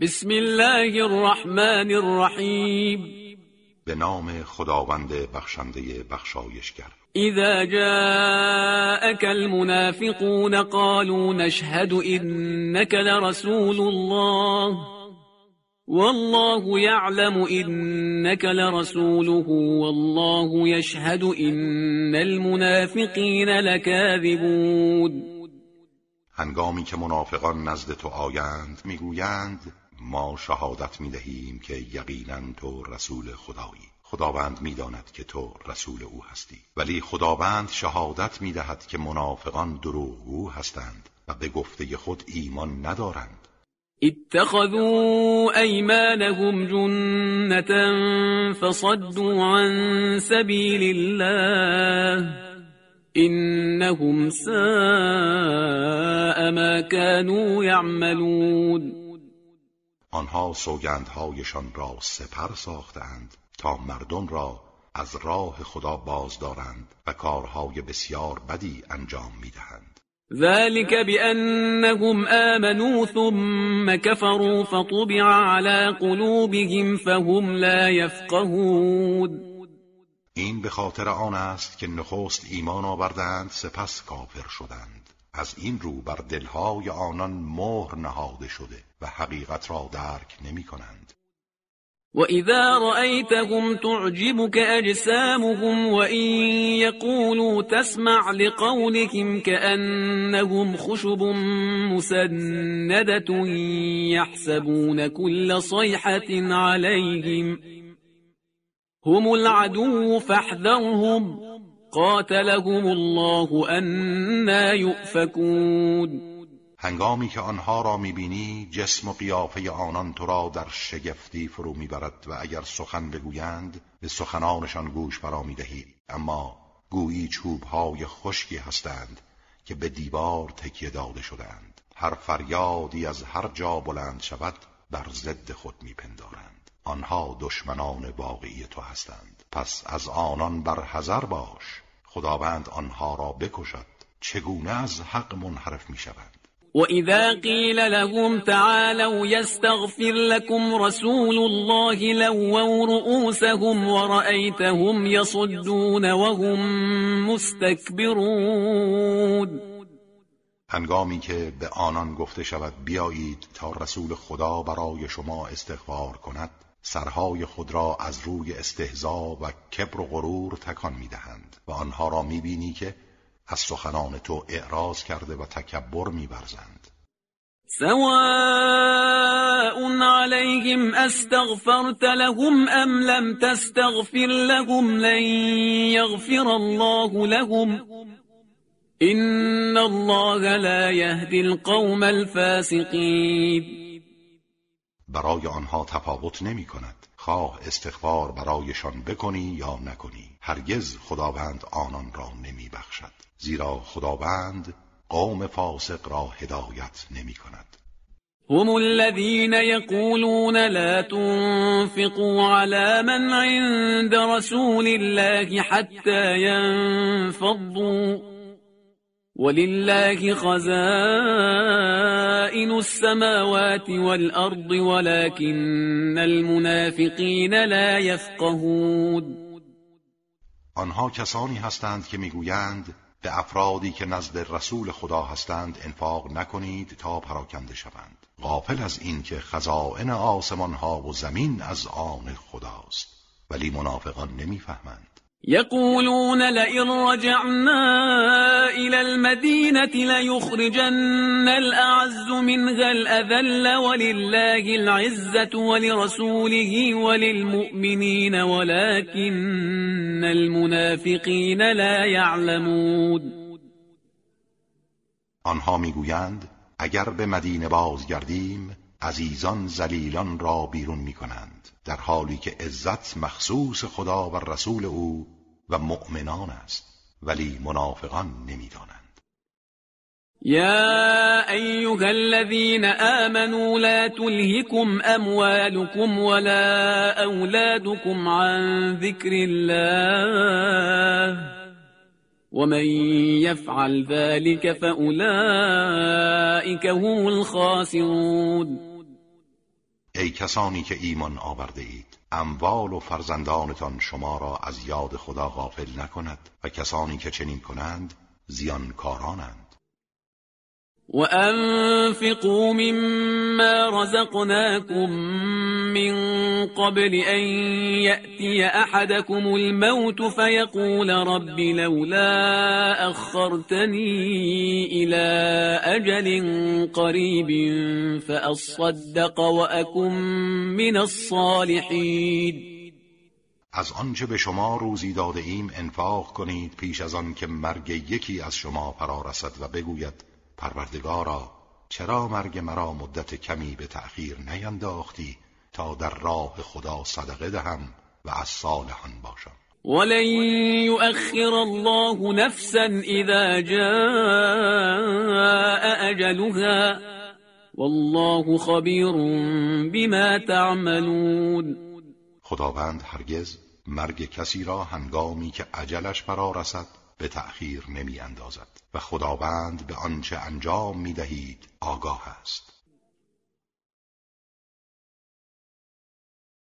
بسم الله الرحمن الرحیم به نام خداوند بخشنده بخشایشگر. اذا جاءك المنافقون قالوا نشهد انك لرسول الله. والله يعلم انك لرسوله. والله يشهد ان المنافقين لكاذبون. هنگامی که منافقان نزد تو آیند می‌گویند ما شهادت می‌دهیم که یقینا تو رسول خدایی. خداوند می‌داند که تو رسول او هستی. ولی خداوند شهادت می‌دهد که منافقان دروغگو هستند و به گفته خود ایمان ندارند. اتخذوا ایمانهم جنة فصدوا عن سبیل الله. انهم ساء ما كانوا يعملون آنها سوگندهایشان را سپر ساختند تا مردم را از راه خدا باز دارند و کارهای بسیار بدی انجام می‌دهند. ذلك بأنهم آمنوا ثم كفروا فطبع على قلوبهم فهم لا يفقهون. این به خاطر آن است که نخست ایمان آوردند سپس کافر شدند. از این رو بر دلهای آنان مهر نهاده شده و حقیقت را درک نمی کنند. وإذا رأيتهم تعجبك أجسامهم وإن يقولوا تسمع لقولهم كأنهم خشب مسندة يحسبون كل صيحة عليهم هم العدو فاحذرهم. قاتلهم الله أنا يؤفكون. هنگامی که آنها را می‌بینی جسم و قیافه آنان تو را در شگفتی فرو می‌برد و اگر سخن بگویند به سخنانشان گوش فرا می‌دهی. اما گویی چوبهای خشکی هستند که به دیوار تکیه داده شدند. هر فریادی از هر جا بلند شود بر ضد خود میپندارند. آنها دشمنان واقعی تو هستند. پس از آنان بر حذر باش. خداوند آنها را بکشد. چگونه از حق منحرف می‌شوند وإذا قيل لهم تعالوا يستغفر لكم رسول الله لووا رؤوسهم ورأيتهم يصدون وهم مستكبرون هنگامی که به آنان گفته شود بیایید تا رسول خدا برای شما استغفار کند سرهای خود را از روی استهزا و کبر و غرور تکان می‌دهند و آنها را می‌بینی که از سخنان تو اعراض کرده و تکبر میورزند. سواء عليهم استغفرت لهم ام لم تستغفر لهم لن يغفر الله لهم. ان الله لا يهدي القوم الفاسقين برای آنها تفاوت نمی کند خواه استغفار برایشان بکنی یا نکنی. هرگز خداوند آنان را نمی بخشد زیرا خداوند قوم فاسق را هدایت نمی کند هم الذين يقولون لا تنفقوا على من عند رسول الله حتى ينفضوا ولله خزائن السماوات والأرض ولكن المنافقين لا يفقهون. آنها کسانی هستند که می‌گویند به افرادی که نزد رسول خدا هستند انفاق نکنید تا پراکنده شوند. غافل از این که خزائن آسمان ها و زمین از آن خداست. ولی منافقان نمی‌فهمند. يقولون لئن رجعنا إلى المدينة ليخرجن الأعز منها الأذل ولله العزة ولرسوله وللمؤمنين ولكن المنافقين لا يعلمون. آنها می‌گویند اگر به مدینه بازگردیم عزیزان زلیلان را بیرون می‌کنند در حالی که عزت مخصوص خدا و رسول او و مؤمنان است ولی منافقان نمی‌دانند. يا أيها الذين آمنوا لا تلهكم أموالكم ولا أولادكم عن ذكر الله ومن يفعل ذلك فأولئك هم الخاسرون. کسانی که ایمان آورده اید اموال و فرزندانتان شما را از یاد خدا غافل نکند و کسانی که چنین کنند زیانکارانند. وأنفقوا مما رزقناكم من قبل أن يأتي أحدكم الموت فيقول رب لولا أخرتني إلى أجل قريب فأصدق وأكن من الصالحين از آنچه به شما روزی داده ایم انفاق کنید پیش از آن که مرگ یکی از شما فرا رسد و بگوید پروردگارا چرا مرگ مرا مدت کمی به تأخیر نینداختی تا در راه خدا صدقه دهم و از صالحان باشم؟ ولن يؤخر الله نفسا اذا جاء اجلها والله خبیر بما تعملون. خداوند هرگز مرگ کسی را هنگامی که عجلش فرا رسد به تأخیر نمی اندازد و خداوند به آنچه انجام می دهید آگاه است.